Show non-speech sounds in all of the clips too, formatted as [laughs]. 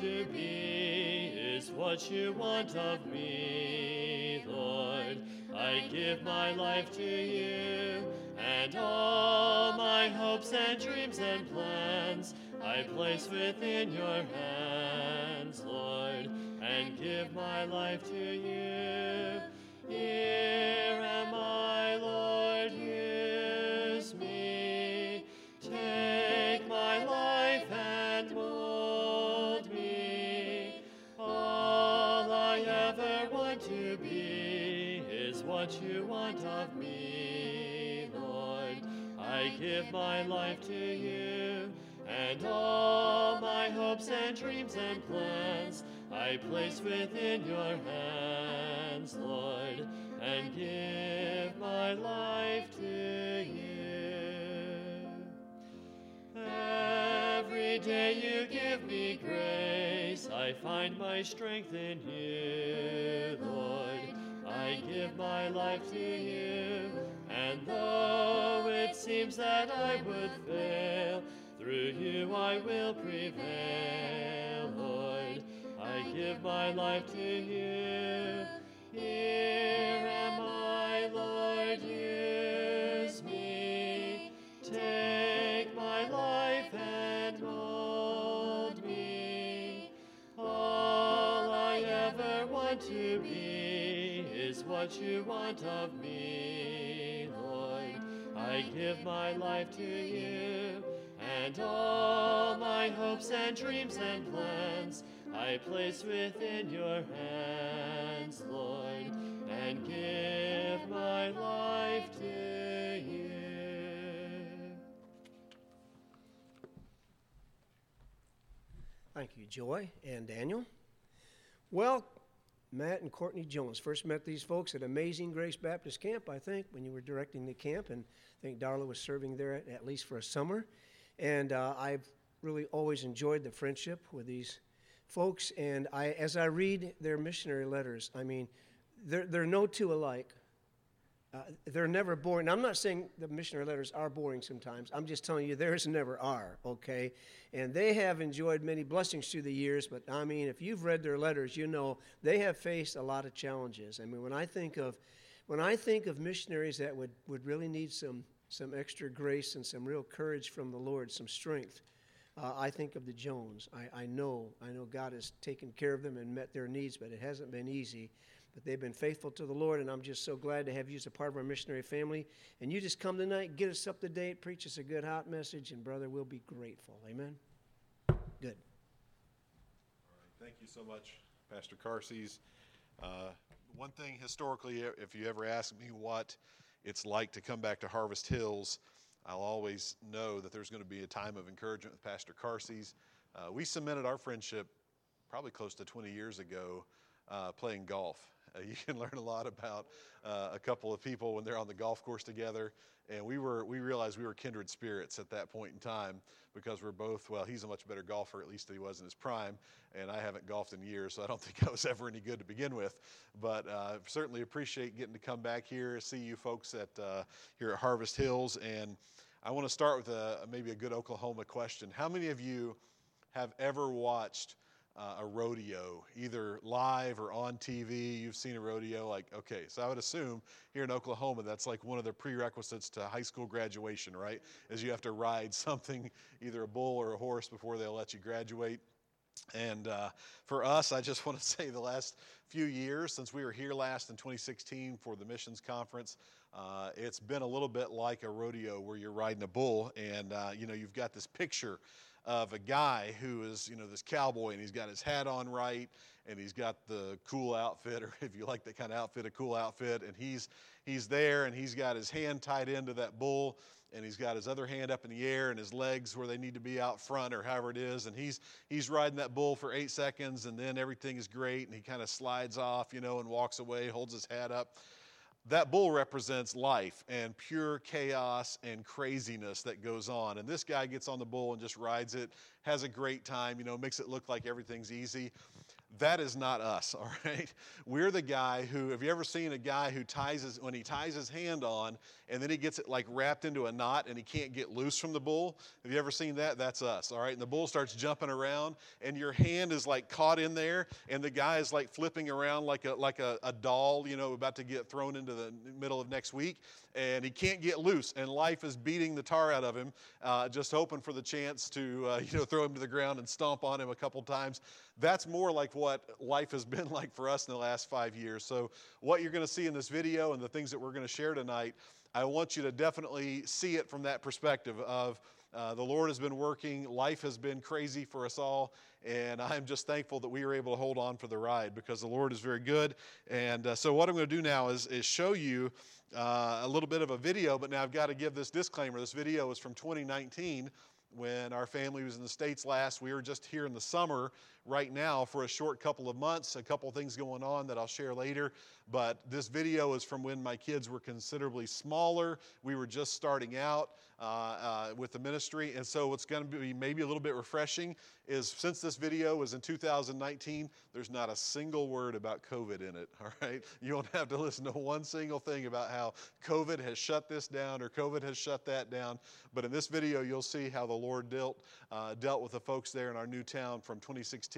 to be is what you want of me, Lord. I give my life to you, and all my hopes and dreams and plans I place within your hands, and plans I place within your hands, Lord, and give my life to you. Every day you give me grace, I find my strength in you, Lord. I give my life to you, and though it seems that I would fail, through you I will prevail, give my life to you. Here am I, Lord, use me. Take my life and mold me. All I ever want to be is what you want of me, Lord. I give my life to you, and all my hopes and dreams and plans I place within your hands, Lord, and give my life to you. Thank you, Joy and Daniel. Well, Matt and Courtney Jones first met these folks at Amazing Grace Baptist Camp, I think, when you were directing the camp, and I think Darla was serving there at, at least for a summer. And uh, I've really always enjoyed the friendship with these folks. And I, as I read their missionary letters, I mean, they're, they're no two alike. Uh, they're never boring. I'm not saying the missionary letters are boring sometimes. I'm just telling you theirs never are, okay? And they have enjoyed many blessings through the years, but I mean, if you've read their letters, you know they have faced a lot of challenges. I mean, when I think of when I think of missionaries that would, would really need some some extra grace and some real courage from the Lord, some strength, uh, I think of the Jones. I, I know, I know God has taken care of them and met their needs, but it hasn't been easy. But they've been faithful to the Lord, and I'm just so glad to have you as a part of our missionary family. And you just come tonight, get us up to date, preach us a good hot message, and brother, we'll be grateful. Amen. Good. All right. Thank you so much, Pastor Carsees. Uh, one thing historically, if you ever ask me what it's like to come back to Harvest Hills, I'll always know that there's going to be a time of encouragement with Pastor Carsees. Uh, we cemented our friendship probably close to 20 years ago uh, playing golf. Uh, [laughs] you can learn a lot about uh, a couple of people when they're on the golf course together. And we were we realized we were kindred spirits at that point in time because we're both well. He's a much better golfer, at least than he was in his prime, and I haven't golfed in years, so I don't [laughs] think I was ever any good to begin with. But uh, certainly appreciate getting to come back here, see you folks at uh, here at Harvest Hills, and I want to start with a, maybe a good Oklahoma question. How many of you have ever watched? Uh, a rodeo, either live or on TV. You've seen a rodeo, like, okay, so I would assume here in Oklahoma, that's like one of the prerequisites to high school graduation, right? Is you have to ride [laughs] something, either a bull or a horse, before they'll let you graduate. And uh, for us, I just [laughs] want to say the last few years, since we were here last in 2016 for the missions conference, uh, it's been a little bit like a rodeo where you're riding a bull, and uh, you know you've got this picture of a guy who is, you know, this cowboy and he's got his hat on right and he's got the cool outfit, [laughs] or if you like that kind of outfit, a cool outfit, and he's he's there and he's got his hand tied into that bull and he's got his other hand up in the air and his legs where they need to be out front or however it is and he's he's riding that bull for eight seconds and then everything is great and he kind of slides off you know and walks away holds his hat up that bull represents life and pure chaos and craziness that goes on. And this guy gets on the bull and just rides it, has a great time, you know, makes it look like everything's easy. That is not us, [laughs] all right? We're the guy who, have you ever seen a guy who ties his, when he ties his hand on and then he gets it like wrapped into a knot and he can't get loose from the bull? Have you ever seen that? That's us, all right? And the bull starts jumping around and your hand is like caught in there and the guy is like flipping around like a, like a, a doll, you know, about to get thrown into the middle of next week and he can't get loose and life is beating the tar out of him, uh, just hoping for the chance to, uh, [laughs] you know, throw him to the ground and stomp on him a couple times. That's more like what life has been [laughs] like for us in the last five years. So, what you're going to see in this video and the things that we're going to share tonight, I want you to definitely see it from that perspective of uh, the Lord has been working. Life has been crazy for us all. And I'm just thankful that we were able to hold on for the ride because the Lord is very good. And uh, so, what I'm going to do now is, is show you uh, a little bit of a video. But now I've got to give this disclaimer this video is from 2019 when our family was in the States last. We were just here in the summer right now for a short couple of months, a couple things going on that I'll share later. But this video is from when my kids were considerably smaller. We were just starting out uh, uh, with the ministry. And so, what's going to be maybe a little bit refreshing is since this video was in 2019, there's not a single word about COVID in it. [laughs] All right. You won't have to listen to one single thing about how COVID has shut this down or COVID has shut that down. But in this video, you'll see how the Lord dealt, uh, dealt with the folks there in our new town from 2016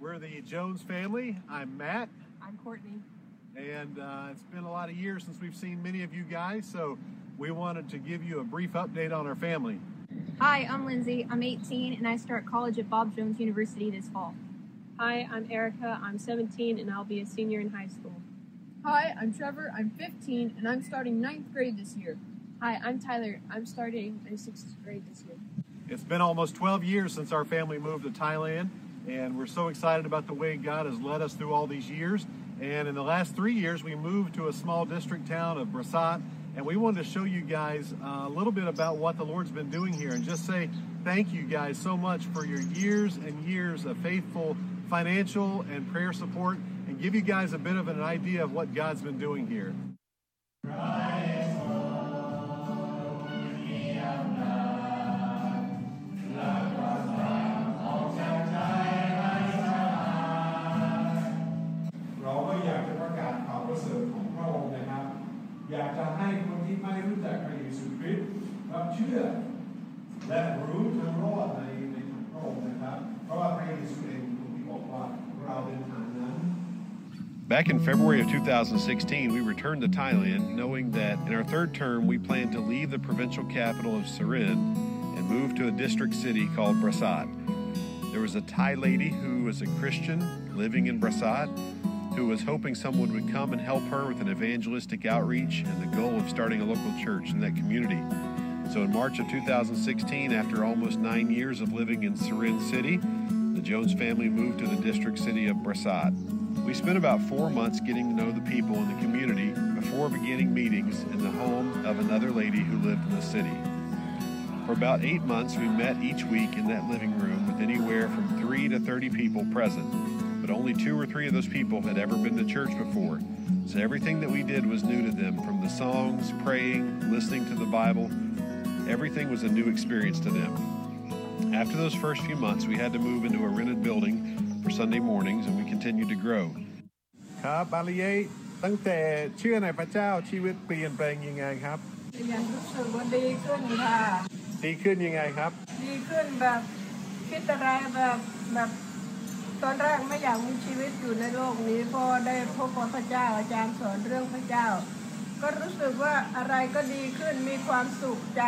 We're the Jones family. I'm Matt. I'm Courtney. And uh, it's been a lot of years since we've seen many of you guys, so we wanted to give you a brief update on our family. Hi, I'm Lindsay. I'm 18 and I start college at Bob Jones University this fall. Hi, I'm Erica. I'm 17 and I'll be a senior in high school. Hi, I'm Trevor. I'm 15 and I'm starting ninth grade this year. Hi, I'm Tyler. I'm starting in sixth grade this year. It's been almost 12 years since our family moved to Thailand, and we're so excited about the way God has led us through all these years. And in the last three years, we moved to a small district town of Prasat, and we wanted to show you guys uh, a little bit about what the Lord's been doing here and just say thank you guys so much for your years and years of faithful financial and prayer support and give you guys a bit of an idea of what God's been doing here. Back in February of 2016, we returned to Thailand, knowing that in our third term we planned to leave the provincial capital of Surin and move to a district city called Prasat. There was a Thai lady who was a Christian living in Prasat who was hoping someone would come and help her with an evangelistic outreach and the goal of starting a local church in that community. So in March of 2016, after almost nine years of living in Surin City, the Jones family moved to the district city of Prasat. We spent about four months getting to know the people in the community before beginning meetings in the home of another lady who lived in the city. For about eight months, we met each week in that living room with anywhere from three to 30 people present, but only two or three of those people had ever been to church before. So everything that we did was new to them, from the songs, praying, listening to the Bible. Everything was a new experience to them. After those first few months, we had to move into a rented building for Sunday mornings, and we continue to grow. ครับบาลีเอตั้งแต่เชื่อในพระเจ้าชีวิตเปลี่ยนแปลงยังไงครับยังรู้สึกว่าดีขึ้นค่ะดีขึ้นยังไงครับ ดีขึ้นแบบคิดอะไรแบบแบบ ตอนแรกไม่อยากมีชีวิตอยู่ในโลกนี้พอได้พบพระเจ้าอาจารย์สอนเรื่องพระเจ้า ก็รู้สึกว่าอะไรก็ดีขึ้นมีความสุขใจ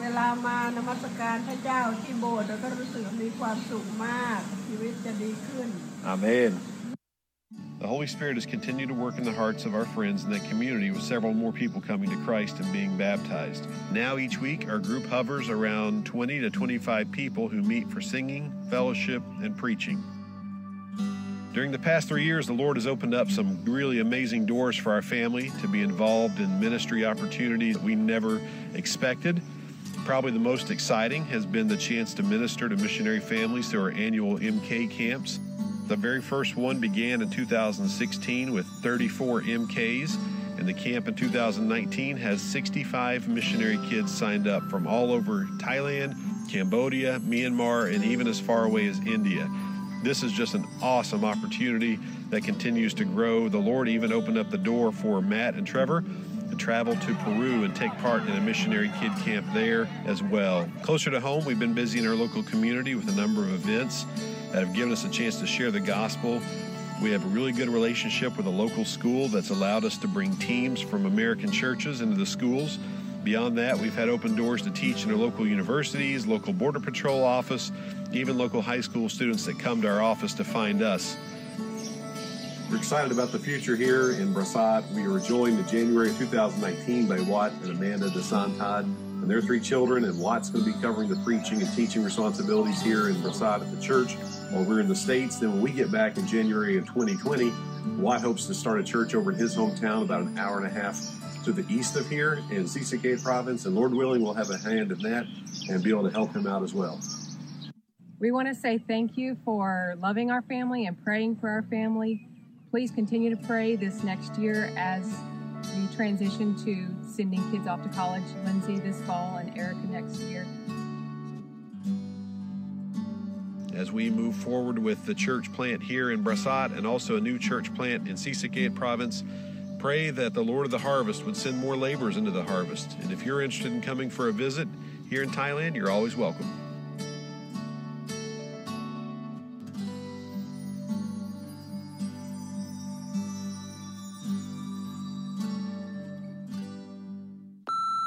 เวลามานมัสการพระเจ้าที่โบสถ์ก็รู้สึกมีความสุขมาก ชีวิตจะดีขึ้นอาเมน The Holy Spirit has continued to work in the hearts of our friends in that community with several more people coming to Christ and being baptized. Now, each week, our group hovers around 20 to 25 people who meet for singing, fellowship, and preaching. During the past three years, the Lord has opened up some really amazing doors for our family to be involved in ministry opportunities we never expected. Probably the most exciting has been the chance to minister to missionary families through our annual MK camps. The very first one began in 2016 with 34 MKs, and the camp in 2019 has 65 missionary kids signed up from all over Thailand, Cambodia, Myanmar, and even as far away as India. This is just an awesome opportunity that continues to grow. The Lord even opened up the door for Matt and Trevor to travel to Peru and take part in a missionary kid camp there as well. Closer to home, we've been busy in our local community with a number of events that have given us a chance to share the gospel. We have a really good relationship with a local school that's allowed us to bring teams from American churches into the schools. Beyond that, we've had open doors to teach in our local universities, local Border Patrol office, even local high school students that come to our office to find us. We're excited about the future here in Prasat. We were joined in January 2019 by Watt and Amanda DeSantad and their three children, and Watt's going to be covering the preaching and teaching responsibilities here in Prasat at the church while we're in the States. Then when we get back in January of 2020, Watt hopes to start a church over in his hometown about an hour and a half to the east of here in Sisaket province, and Lord willing, we'll have a hand in that and be able to help him out as well. We want to say thank you for loving our family and praying for our family. Please continue to pray this next year as we transition to sending kids off to college. Lindsay this fall and Erica next year. As we move forward with the church plant here in Prasat and also a new church plant in Sisaket province, pray that the Lord of the harvest would send more laborers into the harvest. And if you're interested in coming for a visit here in Thailand, you're always welcome.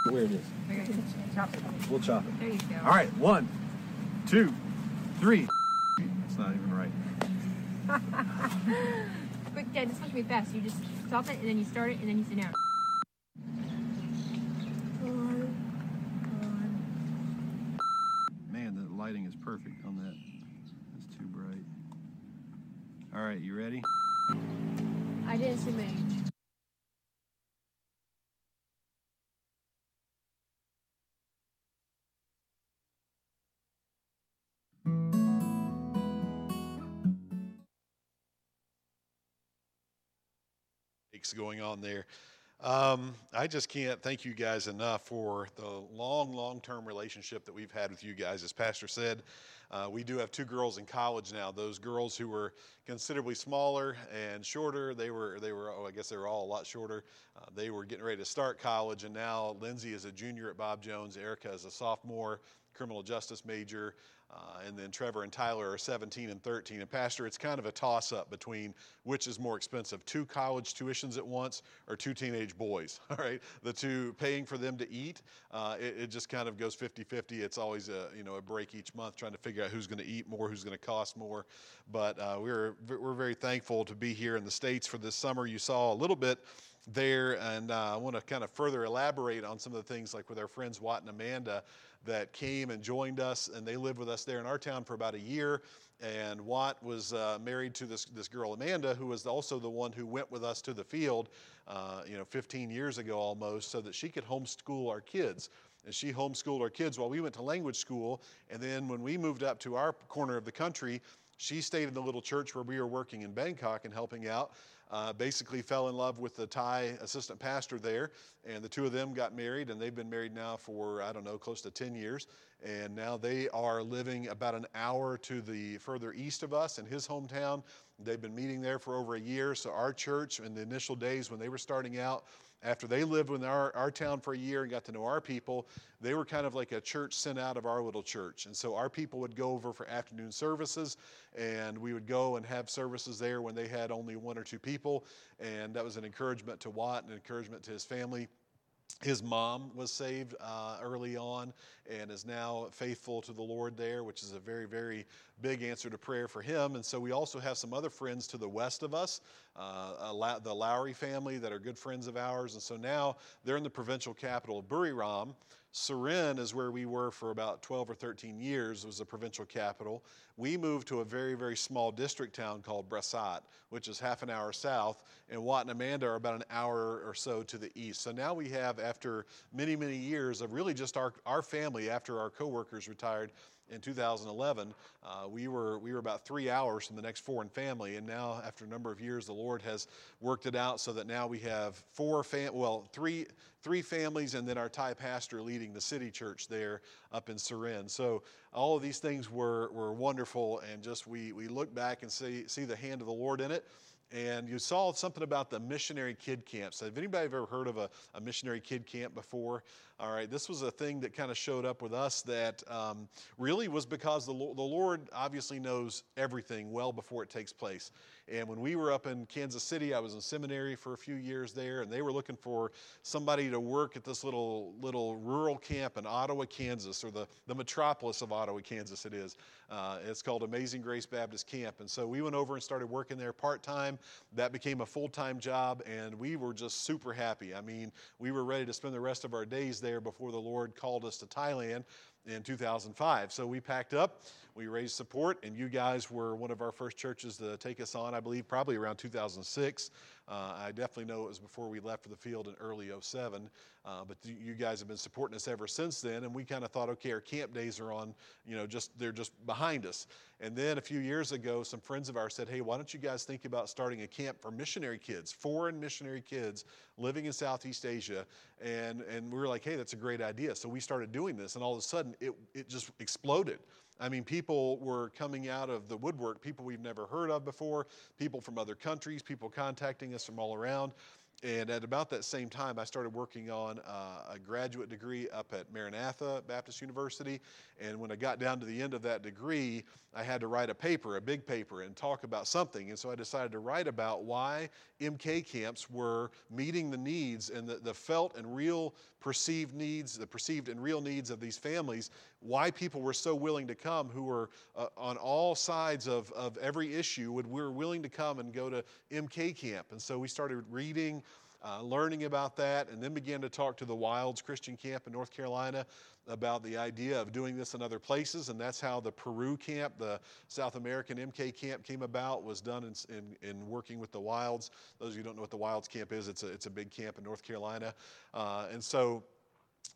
Where it is. Chop it. We'll chop it. There you go. All right, one, two, three. That's not even right. [laughs] Dad, this one should be fast. You just stop it and then you start it and then you sit down. Man, the lighting is perfect on that. It's too bright. All right, you ready? I didn't see many. Going on there. Um, I just can't thank you guys enough for the long, long term relationship that we've had with you guys. As Pastor said, uh, we do have two girls in college now. Those girls who were considerably smaller and shorter, they were, they were oh, I guess they were all a lot shorter. Uh, they were getting ready to start college, and now Lindsay is a junior at Bob Jones, Erica is a sophomore criminal justice major. Uh, and then Trevor and Tyler are 17 and 13. And Pastor, it's kind of a toss up between which is more expensive, two college tuitions at once or two teenage boys. [laughs] All right, the two paying for them to eat, uh, it, it, just kind of goes 50-50. It's always a you know a break each month trying to figure out who's going to eat more, who's going to cost more. But uh, we're we're very thankful to be here in the states for this summer. You saw a little bit there, and uh, I want to kind of further elaborate on some of the things like with our friends Watt and Amanda that came and joined us, and they lived with us there in our town for about a year. And Watt was uh, married to this, this girl, Amanda, who was also the one who went with us to the field, uh, you know, 15 years ago almost, so that she could homeschool our kids. And she homeschooled our kids while we went to language school. And then when we moved up to our corner of the country, she stayed in the little church where we were working in Bangkok and helping out. Uh, basically fell in love with the Thai assistant pastor there, and the two of them got married, and they've been married now for I don't know, close to 10 years, and now they are living about an hour to the further east of us in his hometown. They've been meeting there for over a year. So our church, in the initial days when they were starting out, after they lived in our, our town for a year and got to know our people, they were kind of like a church sent out of our little church. And so our people would go over for afternoon services, and we would go and have services there when they had only one or two people. And that was an encouragement to Watt and an encouragement to his family. His mom was saved uh, early on and is now faithful to the Lord there, which is a very, very big answer to prayer for him. And so we also have some other friends to the west of us, uh, the Lowry family that are good friends of ours. And so now they're in the provincial capital of Buriram. Surin is where we were for about 12 or 13 years, was the provincial capital. We moved to a very, very small district town called Prasat, which is half an hour south, and Watt and Amanda are about an hour or so to the east. So now we have, after many, many years of really just our, our family, after our coworkers retired, in 2011, uh, we were we were about three hours from the next foreign family, and now after a number of years, the Lord has worked it out so that now we have four fam well three three families, and then our Thai pastor leading the city church there up in Surin. So all of these things were were wonderful, and just we we look back and see see the hand of the Lord in it and you saw something about the missionary kid camps. Have anybody ever heard of a, a missionary kid camp before? All right, this was a thing that kind of showed up with us that um, really was because the, the Lord obviously knows everything well before it takes place. And when we were up in Kansas City, I was in seminary for a few years there, and they were looking for somebody to work at this little little rural camp in Ottawa, Kansas, or the, the metropolis of Ottawa, Kansas. It is. Uh, it's called Amazing Grace Baptist Camp, and so we went over and started working there part time. That became a full time job, and we were just super happy. I mean, we were ready to spend the rest of our days there before the Lord called us to Thailand in 2005. So we packed up, we raised support, and you guys were one of our first churches to take us on, I believe, probably around 2006. Uh, I definitely know it was before we left for the field in early 07, uh, but you guys have been supporting us ever since then. And we kind of thought, okay, our camp days are on, you know, just they're just behind us. And then a few years ago, some friends of ours said, hey, why don't you guys think about starting a camp for missionary kids, foreign missionary kids living in Southeast Asia? And, and we were like, hey, that's a great idea. So we started doing this, and all of a sudden it, it just exploded. I mean, people were coming out of the woodwork, people we've never heard of before, people from other countries, people contacting us from all around. And at about that same time, I started working on uh, a graduate degree up at Maranatha Baptist University. And when I got down to the end of that degree, I had to write a paper, a big paper, and talk about something. And so I decided to write about why MK camps were meeting the needs and the, the felt and real perceived needs, the perceived and real needs of these families, why people were so willing to come who were uh, on all sides of, of every issue, would we were willing to come and go to MK camp. And so we started reading uh, learning about that, and then began to talk to the Wilds Christian Camp in North Carolina about the idea of doing this in other places, and that's how the Peru camp, the South American MK camp, came about. Was done in, in, in working with the Wilds. Those of you who don't know what the Wilds camp is, it's a it's a big camp in North Carolina, uh, and so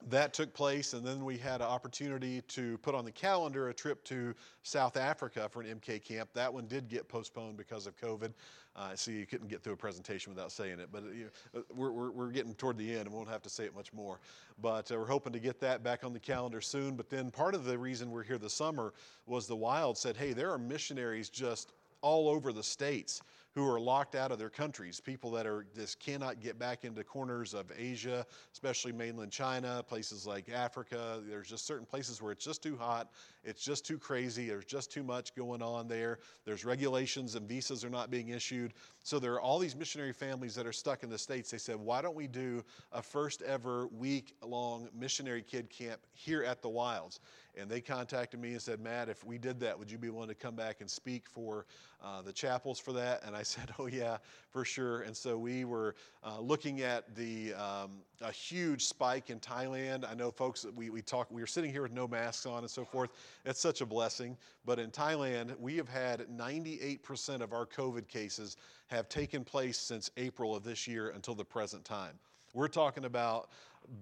that took place, and then we had an opportunity to put on the calendar a trip to South Africa for an MK camp. That one did get postponed because of COVID. Uh, see, you couldn't get through a presentation without saying it, but uh, we're, we're, we're, getting toward the end and won't have to say it much more. But uh, we're hoping to get that back on the calendar soon. But then part of the reason we're here this summer was the Wilds said, hey, there are missionaries just all over the states who are locked out of their countries, people that are just cannot get back into corners of Asia, especially mainland China, places like Africa. There's just certain places where it's just too hot, it's just too crazy, there's just too much going on there. There's regulations and visas are not being issued. So there are all these missionary families that are stuck in the States. They said, why don't we do a first ever week long missionary kid camp here at the Wilds? And they contacted me and said, Matt, if we did that, would you be willing to come back and speak for uh, the chapels for that? And I [laughs] said, oh, yeah, for sure. And so we were uh, looking at the um, a huge spike in Thailand. I know folks, we, we talk, we were sitting here with no masks on and so forth. It's such a blessing. But in Thailand, we have had 98% of our COVID cases have taken place since April of this year until the present time. We're talking about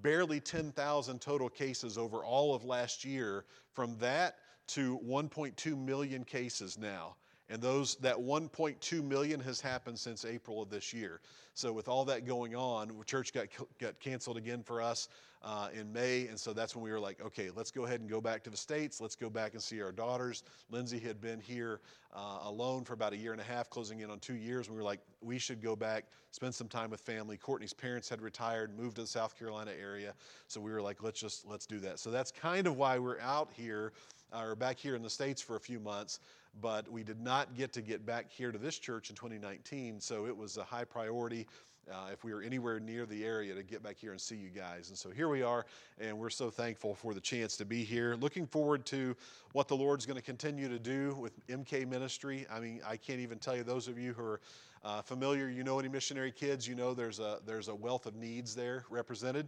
barely 10,000 total cases over all of last year. From that to 1.2 million cases now. And those that 1.2 million has happened since April of this year. So with all that going on, church got got canceled again for us uh, in May, and so that's when we were like, okay, let's go ahead and go back to the states. Let's go back and see our daughters. Lindsay had been here uh, alone for about a year and a half, closing in on two years. We were like, we should go back, spend some time with family. Courtney's parents had retired, moved to the South Carolina area, so we were like, let's just let's do that. So that's kind of why we're out here, uh, or back here in the states for a few months. But we did not get to get back here to this church in 2019, so it was a high priority. Uh, if we were anywhere near the area to get back here and see you guys. And so here we are, and we're so thankful for the chance to be here. Looking forward to what the Lord's going to continue to do with MK Ministry. I mean, I can't even tell you, those of you who are uh, familiar, you know any missionary kids, you know there's a, there's a wealth of needs there represented.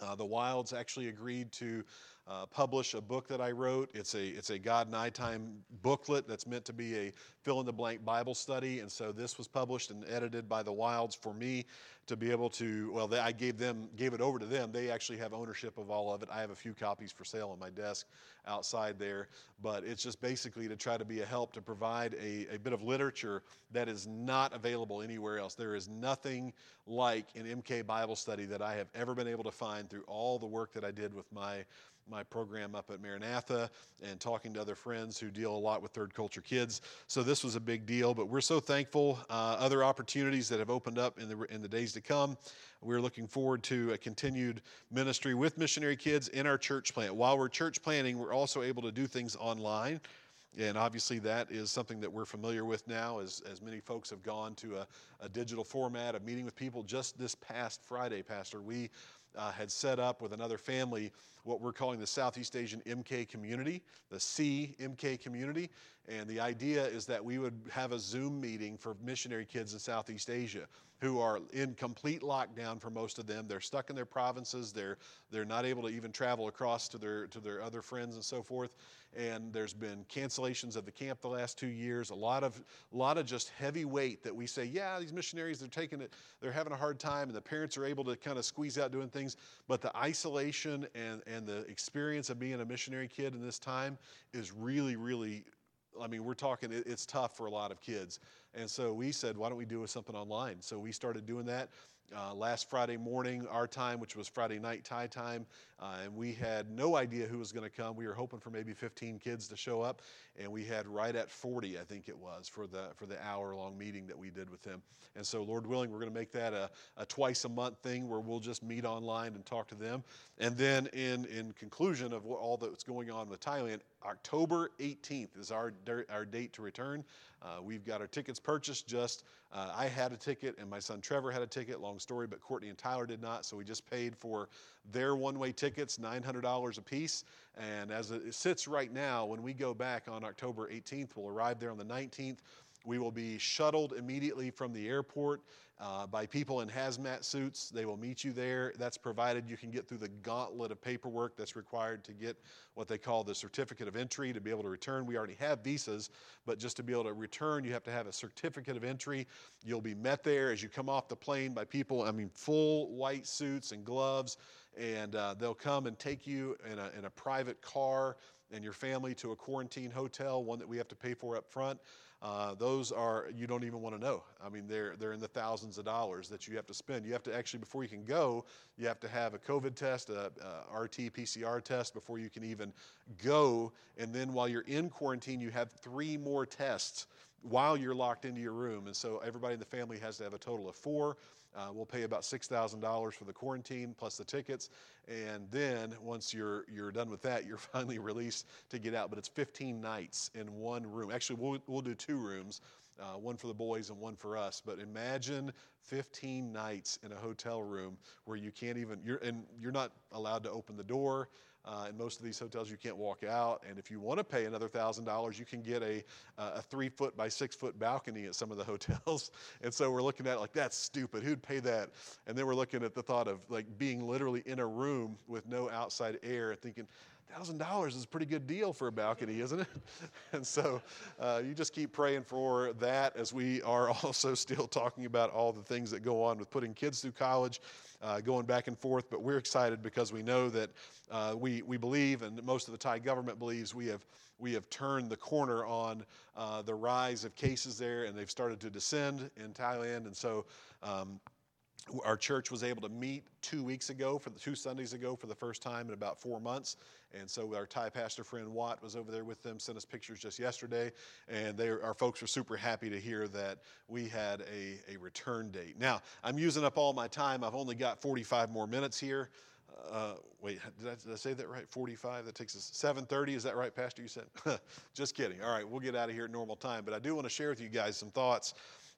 Uh, the Wilds actually agreed to uh, publish a book that I wrote. It's a it's a God and I time booklet that's meant to be a fill in the blank Bible study, and so this was published and edited by the Wilds for me to be able to. Well, they, I gave them gave it over to them. They actually have ownership of all of it. I have a few copies for sale on my desk outside there, but it's just basically to try to be a help to provide a, a bit of literature that is not available anywhere else. There is nothing like an MK Bible study that I have ever been able to find through all the work that I did with my my program up at Maranatha and talking to other friends who deal a lot with third culture kids. So this was a big deal, but we're so thankful. Uh, other opportunities that have opened up in the, in the days to come. We're looking forward to a continued ministry with missionary kids in our church plant. While we're church planting, we're also able to do things online. And obviously, that is something that we're familiar with now, as, as many folks have gone to a, a digital format of meeting with people. Just this past Friday, Pastor, we uh, had set up with another family what we're calling the Southeast Asian MK community, the C MK community. And the idea is that we would have a Zoom meeting for missionary kids in Southeast Asia who are in complete lockdown for most of them. They're stuck in their provinces. They're, they're not able to even travel across to their, to their other friends and so forth. And there's been cancellations of the camp the last two years. A lot of, a lot of just heavy weight that we say, yeah, these missionaries, they're taking it, they're having a hard time, and the parents are able to kind of squeeze out doing things. But the isolation and, and the experience of being a missionary kid in this time is really, really I mean, we're talking, it's tough for a lot of kids. And so we said, why don't we do something online? So we started doing that uh, last Friday morning, our time, which was Friday night Thai time. Uh, and we had no idea who was going to come. We were hoping for maybe 15 kids to show up, and we had right at 40, I think it was, for the for the hour long meeting that we did with them. And so, Lord willing, we're going to make that a, a twice a month thing where we'll just meet online and talk to them. And then, in in conclusion of what, all that's going on with Thailand, October 18th is our our date to return. Uh, we've got our tickets purchased. Just uh, I had a ticket, and my son Trevor had a ticket. Long story, but Courtney and Tyler did not. So we just paid for their one-way tickets, $900 a piece. And as it sits right now, when we go back on October 18th, we'll arrive there on the 19th. We will be shuttled immediately from the airport uh, by people in hazmat suits. They will meet you there. That's provided you can get through the gauntlet of paperwork that's required to get what they call the certificate of entry to be able to return. We already have visas, but just to be able to return, you have to have a certificate of entry. You'll be met there as you come off the plane by people, I mean, full white suits and gloves, and uh, they'll come and take you in a, in a private car and your family to a quarantine hotel, one that we have to pay for up front. Uh, those are you don't even want to know. I mean, they're they're in the thousands of dollars that you have to spend. You have to actually before you can go, you have to have a COVID test, a, a RT PCR test before you can even go. And then while you're in quarantine, you have three more tests while you're locked into your room. And so everybody in the family has to have a total of four. Uh, we'll pay about $6,000 for the quarantine plus the tickets. And then once you're, you're done with that, you're [laughs] finally released to get out. But it's 15 nights in one room. Actually, we'll, we'll do two rooms. Uh, one for the boys and one for us. But imagine 15 nights in a hotel room where you can't even you're and you're not allowed to open the door. Uh, in most of these hotels, you can't walk out. And if you want to pay another thousand dollars, you can get a, a three foot by six foot balcony at some of the [laughs] hotels. and so we're looking at like that's stupid. Who'd pay that? And then we're looking at the thought of like being literally in a room with no outside air thinking, thousand dollars is a pretty good deal for a balcony, isn't it? [laughs] and so uh, you just keep praying for that as we are [laughs] also still talking about all the things that go on with putting kids through college uh, going back and forth, but we're excited because we know that uh, we, we believe, and most of the Thai government believes, we have, we have turned the corner on uh, the rise of cases there, and they've started to descend in Thailand. And so um, our church was able to meet two weeks ago for the two Sundays ago for the first time in about four months. And so our Thai pastor friend Watt was over there with them, sent us pictures just yesterday. And they, our folks are super happy to hear that we had a, a return date. Now, I'm using up all my time. I've only got 45 more minutes here. uh, wait, did I, did I, say that right? 45. That takes us 7:30. Is that right, Pastor? You said. [laughs] Just kidding. All right, we'll get out of here at normal time. But I do want to share with you guys some thoughts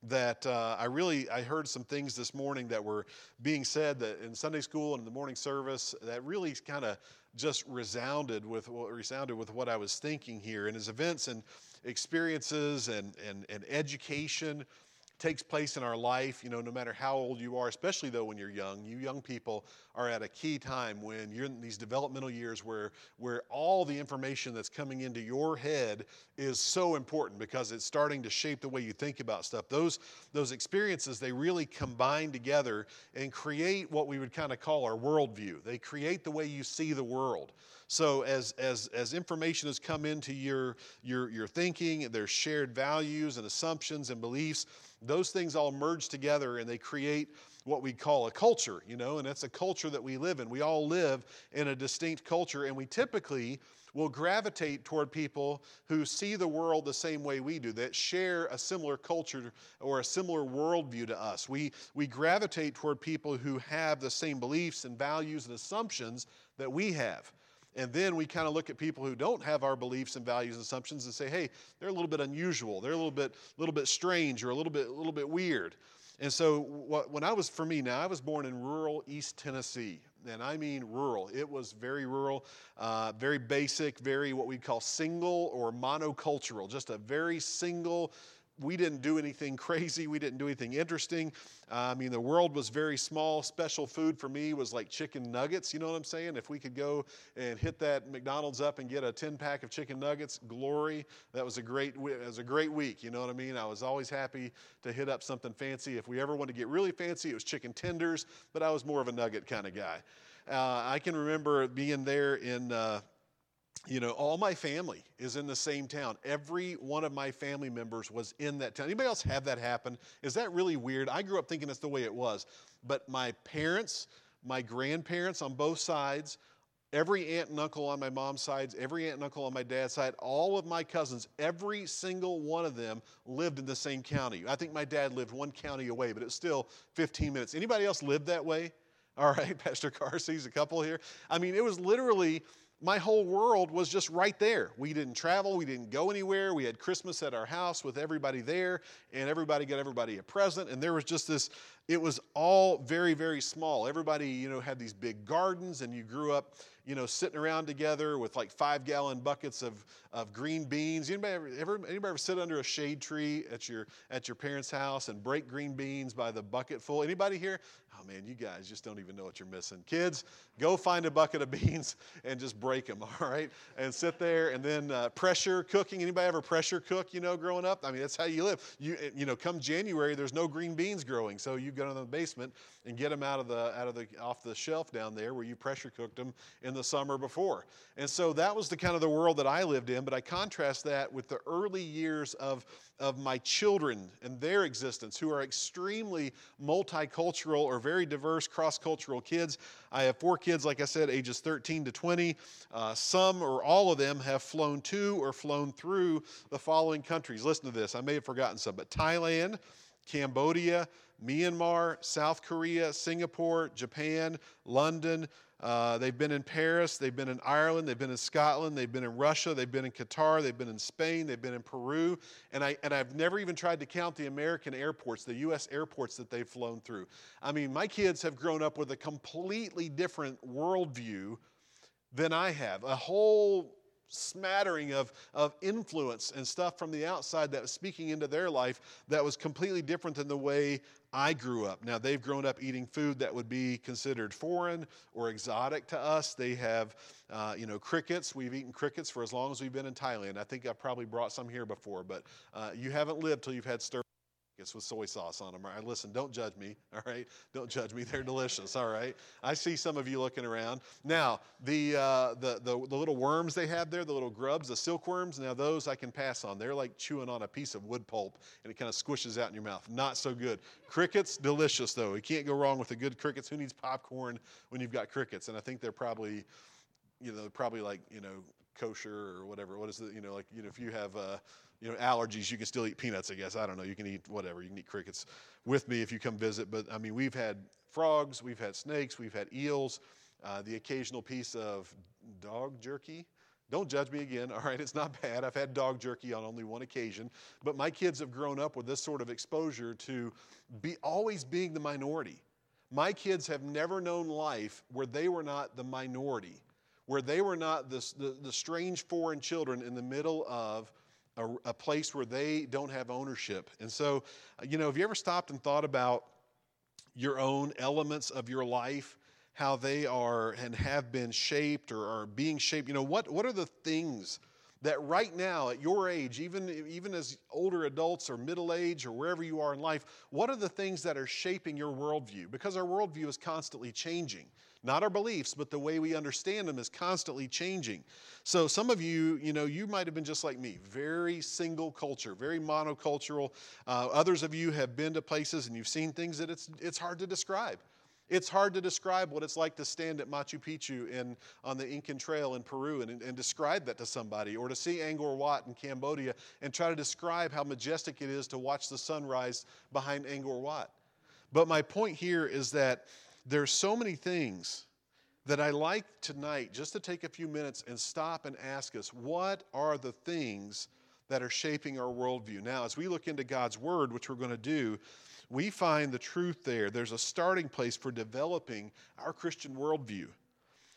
that uh, I really I heard some things this morning that were being said that in Sunday school and in the morning service that really kind of just resounded with what resounded with what I was thinking here. And as events and experiences and and, and education takes place in our life, you know, no matter how old you are, especially though when you're young. You young people are at a key time when you're in these developmental years where, where all the information that's coming into your head is so important because it's starting to shape the way you think about stuff. Those, those experiences, they really combine together and create what we would kind of call our worldview. They create the way you see the world. So as, as, as information has come into your, your, your thinking, there's shared values and assumptions and beliefs, those things all merge together and they create what we call a culture, you know, and that's a culture that we live in. We all live in a distinct culture, and we typically will gravitate toward people who see the world the same way we do, that share a similar culture or a similar worldview to us. We, we gravitate toward people who have the same beliefs and values and assumptions that we have. And then we kind of look at people who don't have our beliefs and values and assumptions and say, hey, they're a little bit unusual. They're a little bit, little bit strange or a little bit, a little bit weird. And so what, when I was, for me now, I was born in rural East Tennessee. And I mean rural. It was very rural, uh, very basic, very what we call single or monocultural, just a very single we didn't do anything [laughs] crazy. We didn't do anything interesting. Uh, I mean, the world was very small. Special food for me was like chicken nuggets. You know what I'm saying? If we could go and hit that McDonald's up and get a 10 pack of chicken nuggets, glory. That was a great. It was a great week. You know what I mean? I was always happy to hit up something fancy. If we ever wanted to get really fancy, it was chicken tenders. But I was more of a nugget kind of guy. Uh, I can remember being there in. Uh, you know, all my family is in the same town. Every one of my family members was in that town. Anybody else have that happen? Is that really weird? I grew up thinking that's the way it was. But my parents, my grandparents on both sides, every aunt and uncle on my mom's side, every aunt and uncle on my dad's side, all of my cousins, every single one of them lived in the same county. I think my dad lived one county away, but it's still 15 minutes. Anybody else live that way? All right, [laughs] Pastor Carsey's a couple here. I mean, it was literally my whole world was just right there. We didn't travel, we didn't go anywhere. We had Christmas at our house with everybody there, and everybody got everybody a present. And there was just this, it was all very, very small. Everybody, you know, had these big gardens, and you grew up, you know, sitting around together with like five gallon buckets of, of green beans. Anybody ever, ever, anybody ever sit under a shade tree at your, at your parents' house and break green beans by the bucket full? Anybody here? Oh man, you guys just don't even know what you're missing. Kids, go find a bucket of [laughs] beans and just break them, all right? And sit there and then uh, pressure cooking. Anybody ever pressure cook, you know, growing up? I mean, that's how you live. You, eh, you know, come January, there's no green beans growing. So you go to the basement and get them out of the, out of the, off the shelf down there where you pressure cooked them in the summer before. And so that was the kind of the world that I lived in. But I contrast that with the early years of, of my children and their existence who are extremely multicultural or very diverse cross cultural kids. I have four kids, like I said, ages 13 to 20. Uh, some or all of them have flown to or flown through the following countries. Listen to this, I may have forgotten some, but Thailand, Cambodia, Myanmar, South Korea, Singapore, Japan, London, uh, they've been in Paris, they've been in Ireland, they've been in Scotland, they've been in Russia, they've been in Qatar, they've been in Spain, they've been in Peru, and, I, and I've never even tried to count the American airports, the U.S. airports that they've flown through. I mean, my kids have grown up with a completely different worldview than I have, a whole smattering of, of influence and stuff from the outside that was speaking into their life that was completely different than the way I grew up. Now, they've grown up eating food that would be considered foreign or exotic to us. They have, uh, you know, crickets. We've eaten crickets for as long as we've been in Thailand. I think I've probably brought some here before, but uh, you haven't lived till you've had stir it's with soy sauce on them. All right, listen, don't judge me. [laughs] All right, don't judge me. They're delicious. All right, I see some of you looking around. Now, the, uh, the, the the little worms they have there, the little grubs, the silkworms. Now those I can pass on. They're like chewing on a piece of wood pulp, and it kind of squishes out in your mouth. Not so good. Crickets, delicious though. You can't go wrong with the good crickets. Who needs popcorn when you've got crickets? And I think they're probably, you know, probably like you know kosher or whatever. What is it? You know, like you know, if you have uh, you know allergies, you can still eat peanuts. I guess I don't know. You can eat whatever. You can eat crickets with me if you come visit. But I mean, we've had frogs, we've had snakes, we've had eels. uh, the occasional piece of dog jerky. Don't judge me again, [laughs] all right? It's not bad. I've had dog jerky on only one occasion, but my kids have grown up with this sort of exposure to be always being the minority. My kids have never known life where they were not the minority, where they were not the, the, the strange foreign children in the middle of a, a place where they don't have ownership. And so, you know, have you ever stopped and thought about your own elements of your life? how they are and have been shaped or are being shaped. You know, what, what are the things that right now at your age, even, even as older adults or middle age or wherever you are in life, what are the things that are shaping your worldview? Because our worldview is constantly changing. Not our beliefs, but the way we understand them is constantly changing. So some of you, you know, you might have been just like me, very single culture, very monocultural. Uh, others of you have been to places and you've seen things that it's, it's hard to describe. It's hard to describe what it's like to stand at Machu Picchu in, on the Incan Trail in Peru and, and describe that to somebody, or to see Angkor Wat in Cambodia and try to describe how majestic it is to watch the sunrise behind Angkor Wat. But my point here is that there's so many things that I like tonight just to take a few minutes and stop and ask us what are the things that are shaping our worldview? Now, as we look into God's Word, which we're going to do, we find the truth there. There's a starting place for developing our Christian worldview.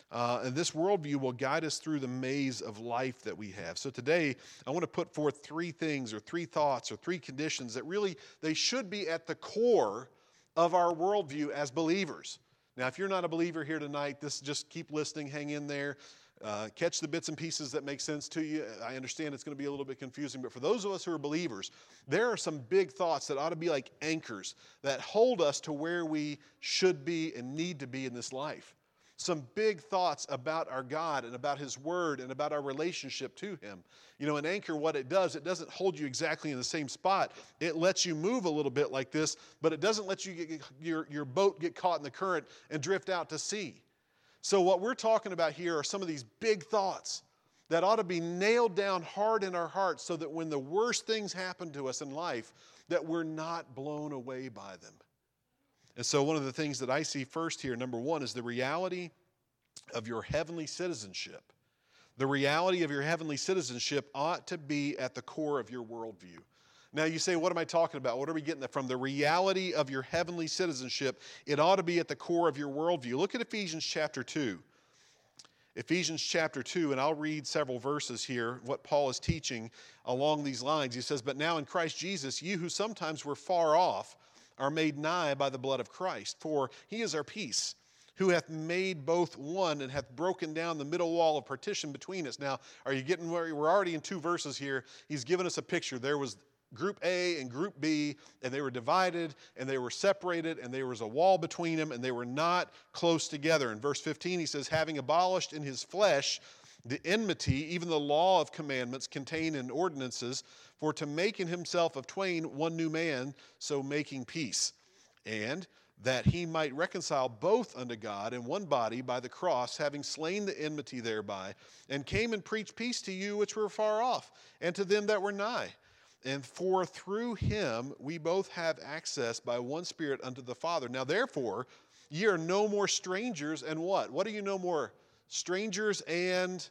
Uh, and this worldview will guide us through the maze of life that we have. So today, I want to put forth three things or three thoughts or three conditions that really they should be at the core of our worldview as believers. Now, if you're not a believer here tonight, this just keep listening, hang in there. Uh, catch the bits and pieces that make sense to you. I understand it's going to be a little bit confusing, but for those of us who are believers, there are some big thoughts that ought to be like anchors that hold us to where we should be and need to be in this life. Some big thoughts about our God and about His Word and about our relationship to Him. You know, an anchor, what it does, it doesn't hold you exactly in the same spot. It lets you move a little bit like this, but it doesn't let you get, your, your boat get caught in the current and drift out to sea. So, what we're talking about here are some of these big thoughts that ought to be nailed down hard in our hearts so that when the worst things happen to us in life, that we're not blown away by them. And so, one of the things that I see first here, number one, is the reality of your heavenly citizenship. The reality of your heavenly citizenship ought to be at the core of your worldview. Now you say, what am I talking about? What are we getting from? The reality of your heavenly citizenship, it ought to be at the core of your worldview. Look at Ephesians chapter 2. Ephesians chapter 2, and I'll read several verses here, what Paul is teaching along these lines. He says, But now in Christ Jesus, you who sometimes were far off are made nigh by the blood of Christ, for he is our peace who hath made both one and hath broken down the middle wall of partition between us. Now, are you getting where we're already in two verses here? He's given us a picture. There was Group A and Group B, and they were divided and they were separated, and there was a wall between them, and they were not close together. In verse 15, he says, Having abolished in his flesh the enmity, even the law of commandments contained in ordinances, for to make in himself of twain one new man, so making peace. And that he might reconcile both unto God in one body by the cross, having slain the enmity thereby, and came and preached peace to you which were far off, and to them that were nigh. And for through him we both have access by one Spirit unto the Father. Now, therefore, ye are no more strangers and what? What are you no more? Strangers and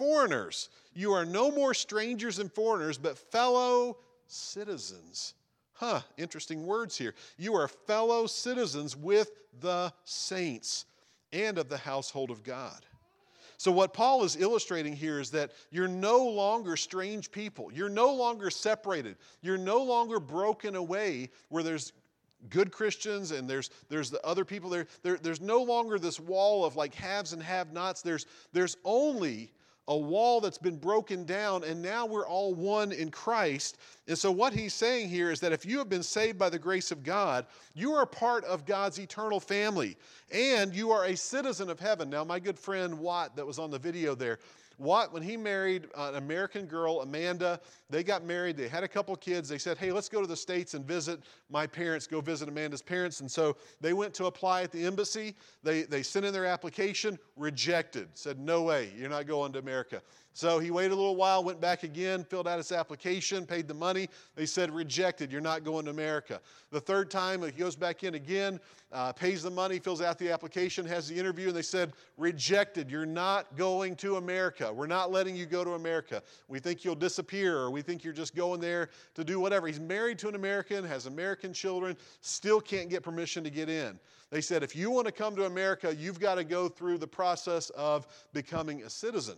foreigners. You are no more strangers and foreigners, but fellow citizens. Huh, interesting words here. You are fellow citizens with the saints and of the household of God so, what Paul is illustrating here is that you're no longer strange people. You're no longer separated. You're no longer broken away where there's good Christians and there's, there's the other people there. there. There's no longer this wall of like haves and have nots. There's, there's only a wall that's been broken down, and now we're all one in Christ. And so, what he's saying here is that if you have been saved by the grace of God, you are part of God's eternal family, and you are a citizen of heaven. Now, my good friend Watt, that was on the video there, Watt, when he married an American girl, Amanda, they got married, they had a couple kids. They said, Hey, let's go to the States and visit my parents, go visit Amanda's parents. And so they went to apply at the embassy. They, they sent in their application, rejected, said, No way, you're not going to America. So he waited a little while, went back again, filled out his application, paid the money. They said, rejected, you're not going to America. The third time, he goes back in again, uh, pays the money, fills out the application, has the interview, and they said, rejected, you're not going to America. We're not letting you go to America. We think you'll disappear, or we think you're just going there to do whatever. He's married to an American, has American children, still can't get permission to get in. They said, if you want to come to America, you've got to go through the process of becoming a citizen.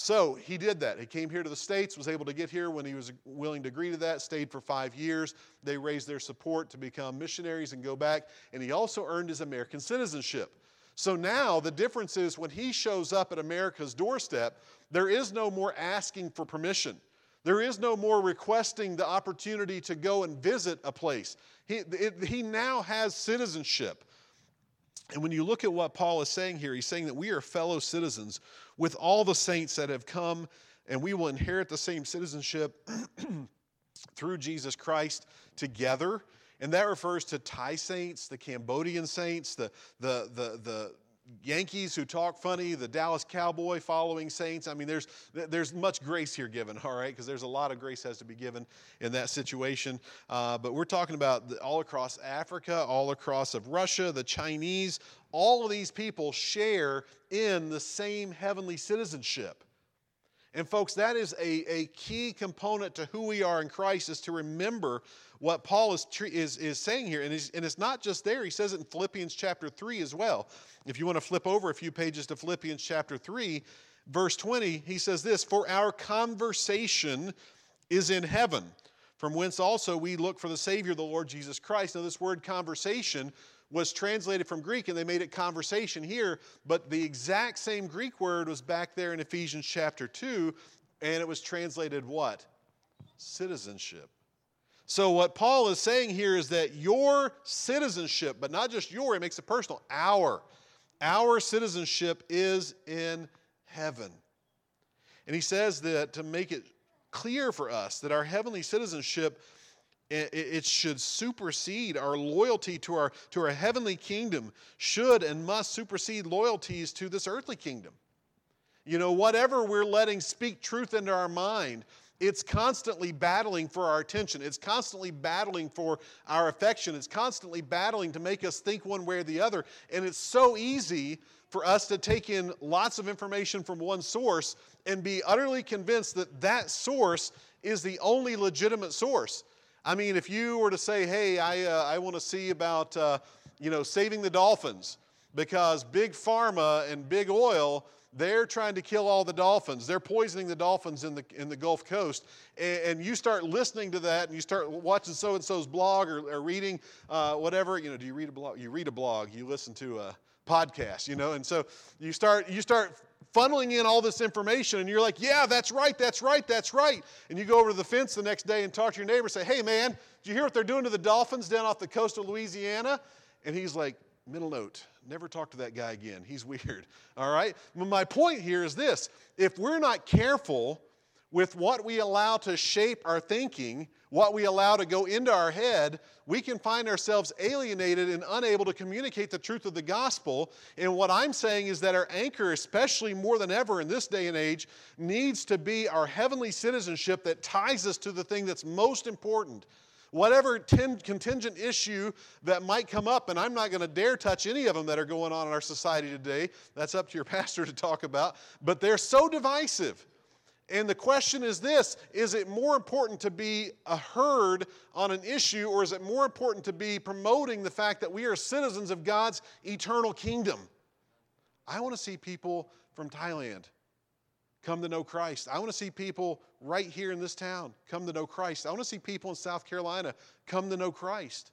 So he did that. He came here to the States, was able to get here when he was willing to agree to that, stayed for five years. They raised their support to become missionaries and go back. And he also earned his American citizenship. So now the difference is when he shows up at America's doorstep, there is no more asking for permission. There is no more requesting the opportunity to go and visit a place. He, it, he now has citizenship. And when you look at what Paul is saying here, he's saying that we are fellow citizens with all the saints that have come, and we will inherit the same citizenship [clears throat] through Jesus Christ together. And that refers to Thai saints, the Cambodian saints, the, the, the, the Yankees who talk funny, the Dallas Cowboy following saints. I mean, there's, there's much grace here given, all right, because there's a lot of grace has to be given in that situation. Uh, but we're talking about the, all across Africa, all across of Russia, the Chinese. All of these people share in the same heavenly citizenship. And folks, that is a, a key component to who we are in Christ is to remember what Paul is, is, is saying here. And, and it's not just there, he says it in Philippians chapter 3 as well. If you want to flip over a few pages to Philippians chapter 3, verse 20, he says this For our conversation is in heaven, from whence also we look for the Savior, the Lord Jesus Christ. Now, this word conversation was translated from Greek and they made it conversation here, but the exact same Greek word was back there in Ephesians chapter 2, and it was translated what? Citizenship. So, what Paul is saying here is that your citizenship, but not just your, it makes it personal, our, our citizenship is in heaven. And he says that to make it clear for us that our heavenly citizenship it should supersede our loyalty to our, to our heavenly kingdom should and must supersede loyalties to this earthly kingdom you know whatever we're letting speak truth into our mind it's constantly battling for our attention. It's constantly battling for our affection. It's constantly battling to make us think one way or the other. And it's so easy for us to take in lots of information from one source and be utterly convinced that that source is the only legitimate source. I mean, if you were to say, hey, I, uh, I want to see about, uh, you know, saving the dolphins because big pharma and big oil they're trying to kill all the dolphins. They're poisoning the dolphins in the, in the Gulf Coast. And, and you start listening to that and you start watching so and so's blog or, or reading uh, whatever. You know, do you read a blog? You read a blog, you listen to a podcast, you know, and so you start, you start funneling in all this information and you're like, yeah, that's right, that's right, that's right. And you go over to the fence the next day and talk to your neighbor, say, hey, man, did you hear what they're doing to the dolphins down off the coast of Louisiana? And he's like, middle note, Never talk to that guy again. He's weird. [laughs] All right? My point here is this if we're not careful with what we allow to shape our thinking, what we allow to go into our head, we can find ourselves alienated and unable to communicate the truth of the gospel. And what I'm saying is that our anchor, especially more than ever in this day and age, needs to be our heavenly citizenship that ties us to the thing that's most important whatever ten, contingent issue that might come up, and I'm not going to dare touch any of them that are going on in our society today. That's up to your [laughs] pastor to talk about. But they're so divisive. And the question is this Is it more important to be a herd on an issue, or is it more important to be promoting the fact that we are citizens of God's eternal kingdom? I want to see people from Thailand come to know Christ. I want to see people right here in this town come to know Christ. I want to see people in South Carolina come to know Christ.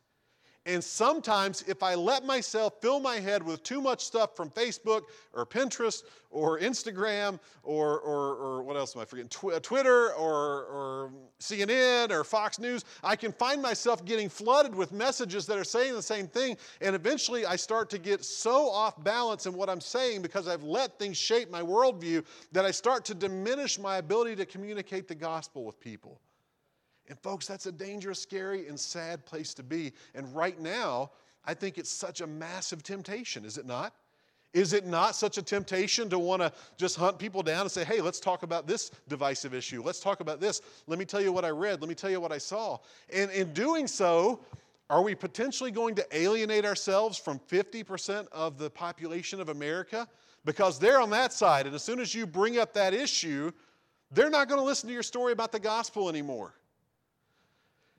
And sometimes, if I let myself fill my head with too much stuff from Facebook or Pinterest or Instagram or, or, or what else am I forgetting? Tw- Twitter or, or CNN or Fox News, I can find myself getting flooded with messages that are saying the same thing. And eventually, I start to get so off balance in what I'm saying because I've let things shape my worldview that I start to diminish my ability to communicate the gospel with people. And folks, that's a dangerous, scary, and sad place to be. And right now, I think it's such a massive temptation, is it not? Is it not such a temptation to want to just hunt people down and say, hey, let's talk about this divisive issue. Let's talk about this. Let me tell you what I read. Let me tell you what I saw. And in doing so, are we potentially going to alienate ourselves from 50% of the population of America? Because they're on that side. And as soon as you bring up that issue, they're not going to listen to your story about the gospel anymore.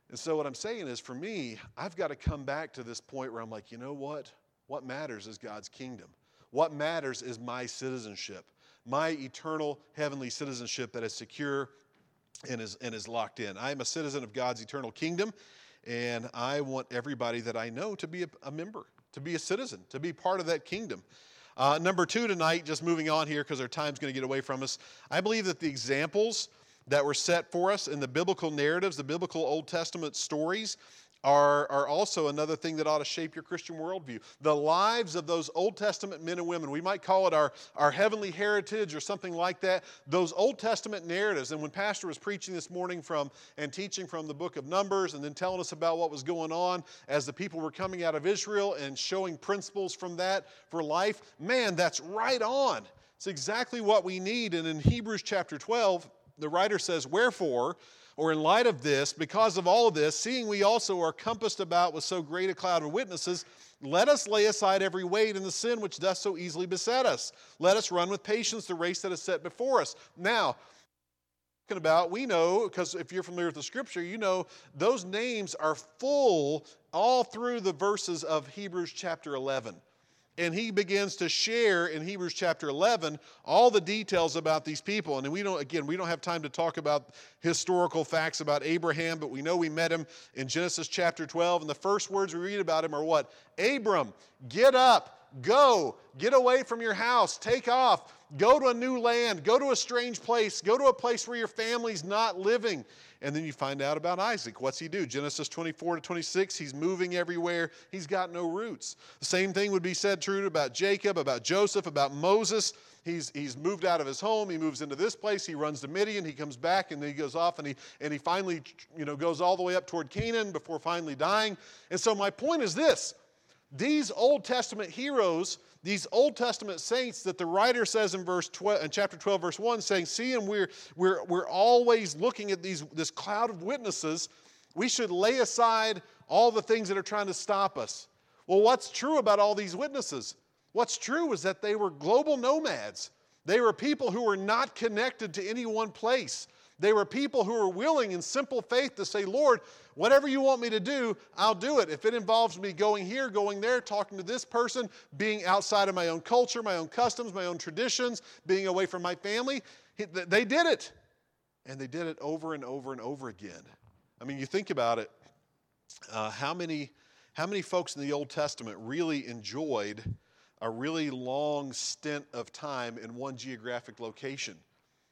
And so, what I'm saying is, for me, I've got to come back to this point where I'm like, you know what? What matters is God's kingdom. What matters is my citizenship, my eternal heavenly citizenship that is secure and is, and is locked in. I am a citizen of God's eternal kingdom, and I want everybody that I know to be a, a member, to be a citizen, to be part of that kingdom. Uh, number two tonight, just moving on here because our time's going to get away from us. I believe that the examples that were set for us in the biblical narratives, the biblical Old Testament stories, are, are also another thing that ought to shape your Christian worldview. The lives of those Old Testament men and women, we might call it our, our heavenly heritage or something like that, those Old Testament narratives. And when Pastor was preaching this morning from and teaching from the book of Numbers and then telling us about what was going on as the people were coming out of Israel and showing principles from that for life, man, that's right on. It's exactly what we need. And in Hebrews chapter 12, the writer says, Wherefore, or in light of this, because of all of this, seeing we also are compassed about with so great a cloud of witnesses, let us lay aside every weight and the sin which does so easily beset us. Let us run with patience the race that is set before us. Now, talking about, we know, because if you're familiar with the scripture, you know those names are full all through the verses of Hebrews chapter 11 and he begins to share in Hebrews chapter 11 all the details about these people. And we don't, again, we don't have time to talk about historical facts about Abraham, but we know we met him in Genesis chapter 12. And the first words we read about him are what? Abram, get up, go, get away from your house, take off, go to a new land, go to a strange place, go to a place where your family's not living. And then you find out about Isaac. What's he do? Genesis 24 to 26, he's moving everywhere. He's got no roots. The same thing would be said true about Jacob, about Joseph, about Moses. He's, he's moved out of his home. He moves into this place. He runs to Midian. He comes back and then he goes off and he, and he finally you know, goes all the way up toward Canaan before finally dying. And so my point is this these Old Testament heroes these Old Testament saints that the writer says in verse 12, in chapter 12, verse 1, saying, See, and we're, we're, we're always looking at these, this cloud of witnesses. We should lay aside all the things that are trying to stop us. Well, what's true about all these witnesses? What's true is that they were global nomads. They were people who were not connected to any one place. They were people who were willing in simple faith to say, Lord, whatever you want me to do, I'll do it. If it involves me going here, going there, talking to this person, being outside of my own culture, my own customs, my own traditions, being away from my family, they did it. And they did it over and over and over again. I mean, you think about it, uh, how, many, how many folks in the Old Testament really enjoyed a really long stint of time in one geographic location?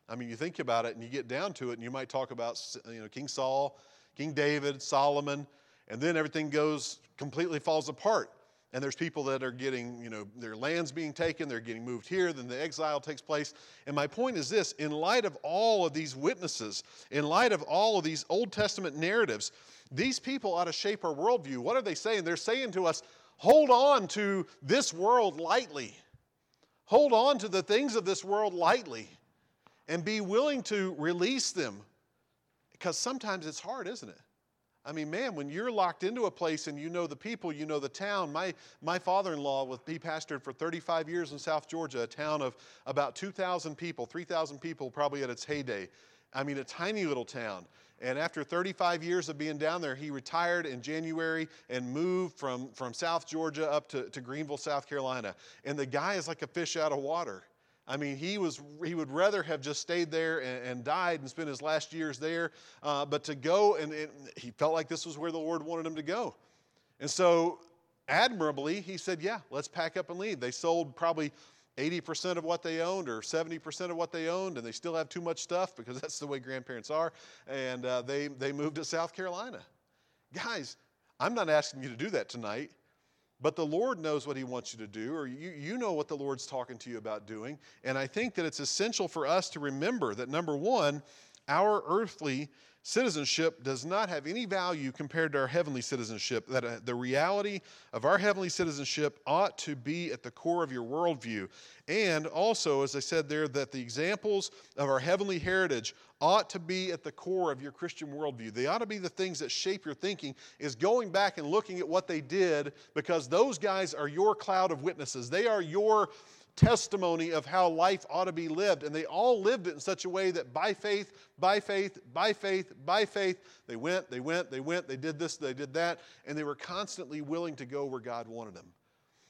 I mean, you think about it and you get down to it, and you might talk about you know, King Saul, King David, Solomon, and then everything goes completely falls apart. And there's people that are getting, you know, their lands being taken, they're getting moved here, then the exile takes place. And my point is this in light of all of these witnesses, in light of all of these Old Testament narratives, these people ought to shape our worldview. What are they saying? They're saying to us, hold on to this world lightly. Hold on to the things of this world lightly and be willing to release them because sometimes it's hard, isn't it? I mean, man, when you're locked into a place and you know the people, you know the town. My, my father in law, with he pastored for 35 years in South Georgia, a town of about 2,000 people, 3,000 people probably at its heyday. I mean, a tiny little town. And after 35 years of being down there, he retired in January and moved from, from South Georgia up to, to Greenville, South Carolina. And the guy is like a fish out of water. I mean, he, was, he would rather have just stayed there and, and died and spent his last years there, uh, but to go, and, he felt like this was where the Lord wanted him to go. And so, admirably, he said, Yeah, let's pack up and leave. They sold probably 80% of what they owned or 70% of what they owned, and they still have too much stuff because [laughs] that's the way grandparents are. And uh, they, they moved to South Carolina. Guys, I'm not asking you to do that tonight. But the Lord knows what He wants you to do, or you, you know what the Lord's talking to you about doing. And I think that it's essential for us to remember that number one, our earthly citizenship does not have any value compared to our heavenly citizenship. That uh, the reality of our heavenly citizenship ought to be at the core of your worldview. And also, as I said there, that the examples of our heavenly heritage ought to be at the core of your Christian worldview. They ought to be the things that shape your thinking, is going back and looking at what they did because those guys are your cloud of witnesses. They are your testimony of how life ought to be lived. And they all lived it in such a way that by faith, by faith, by faith, by faith, they went, they went, they went, they did this, they did that, and they were constantly willing to go where God wanted them.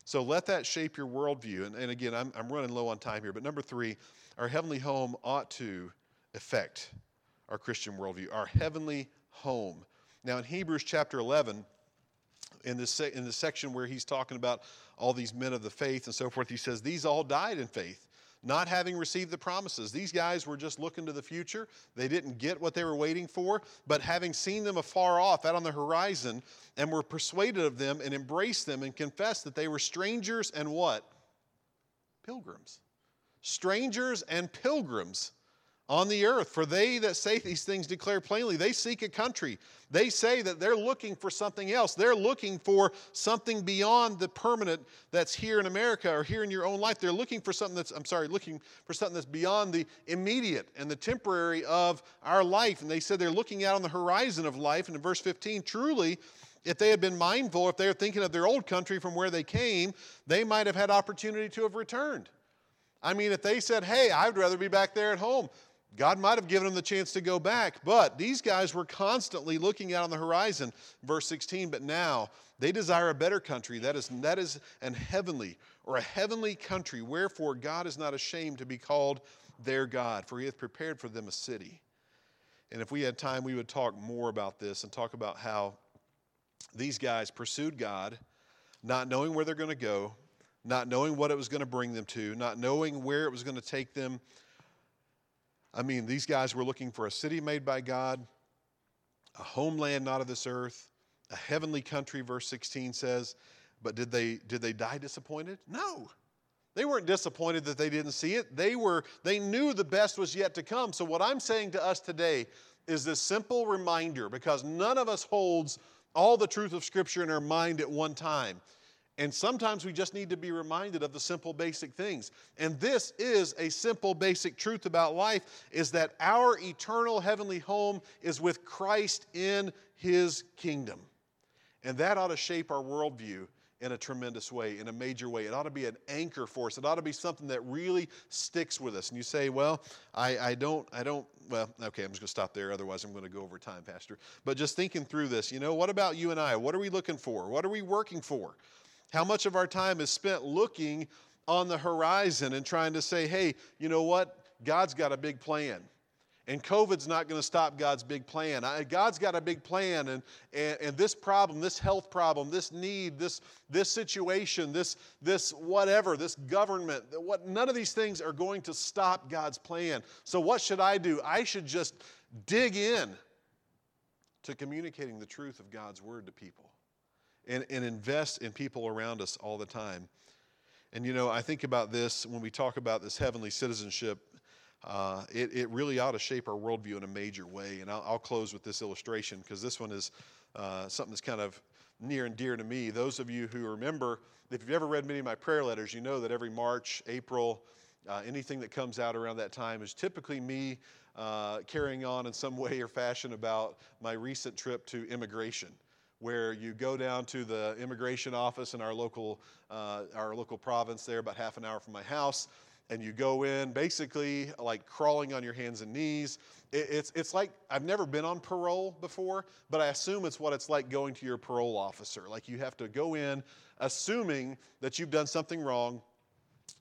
So let that shape your worldview. And, and again, I'm, I'm running low on time here, but number three, our heavenly home ought to affect our Christian worldview, our heavenly home. Now, in Hebrews chapter 11, in this, in the section where he's talking about all these men of the faith and so forth, he says, These all died in faith, not having received the promises. These guys were just looking to the future. They didn't get what they were waiting for, but having seen them afar off, out on the horizon, and were persuaded of them and embraced them and confessed that they were strangers and what? Pilgrims. Strangers and pilgrims on the earth. For they that say these things declare plainly, they seek a country. They say that they're looking for something else. They're looking for something beyond the permanent that's here in America or here in your own life. They're looking for something that's, I'm sorry, looking for something that's beyond the immediate and the temporary of our life. And they said they're looking out on the horizon of life. And in verse 15, truly, if they had been mindful, if they were thinking of their old country from where they came, they might have had opportunity to have returned. I mean, if they said, hey, I'd rather be back there at home, God might have given them the chance to go back, but these guys were constantly looking out on the horizon. Verse 16, but now they desire a better country, that is, that is an heavenly or a heavenly country. Wherefore God is not ashamed to be called their God, for he hath prepared for them a city. And if we had time, we would talk more about this and talk about how these guys pursued God, not knowing where they're going to go, not knowing what it was going to bring them to, not knowing where it was going to take them I mean, these guys were looking for a city made by God, a homeland not of this earth, a heavenly country, verse 16 says. But did they, did they die disappointed? No. They weren't disappointed that they didn't see it. They, were, they knew the best was yet to come. So, what I'm saying to us today is this simple reminder because none of us holds all the truth of Scripture in our mind at one time. And sometimes we just need to be reminded of the simple basic things. And this is a simple basic truth about life is that our eternal heavenly home is with Christ in his kingdom. And that ought to shape our worldview in a tremendous way, in a major way. It ought to be an anchor for us. It ought to be something that really sticks with us. And you say, well, I, I don't, I don't, well, okay, I'm just going to stop there. Otherwise, I'm going to go over time, Pastor. But just thinking through this, you know, what about you and I? What are we looking for? What are we working for? How much of our time is spent looking on the horizon and trying to say, hey, you know what? God's got a big plan. And COVID's not going to stop God's big plan. God's got a big plan, and, and, and, this problem, this health problem, this need, this, this situation, this, this whatever, this government, what, none of these things are going to stop God's plan. So, what should I do? I should just dig in to communicating the truth of God's word to people and, and invest in people around us all the time. And you know, I think about this when we talk about this heavenly citizenship. Uh, it, it really ought to shape our worldview in a major way. And I'll, I'll close with this illustration because this one is uh, something that's kind of near and dear to me. Those of you who remember, if you've ever read many of my prayer letters, you know that every March, April, uh, anything that comes out around that time is typically me uh, carrying on in some way or fashion about my recent trip to immigration where you go down to the immigration office in our local, uh, our local province there, about half an hour from my house, and you go in basically like crawling on your hands and knees. It, it's, it's like I've never been on parole before, but I assume it's what it's like going to your parole officer. Like you have to go in assuming that you've done something wrong,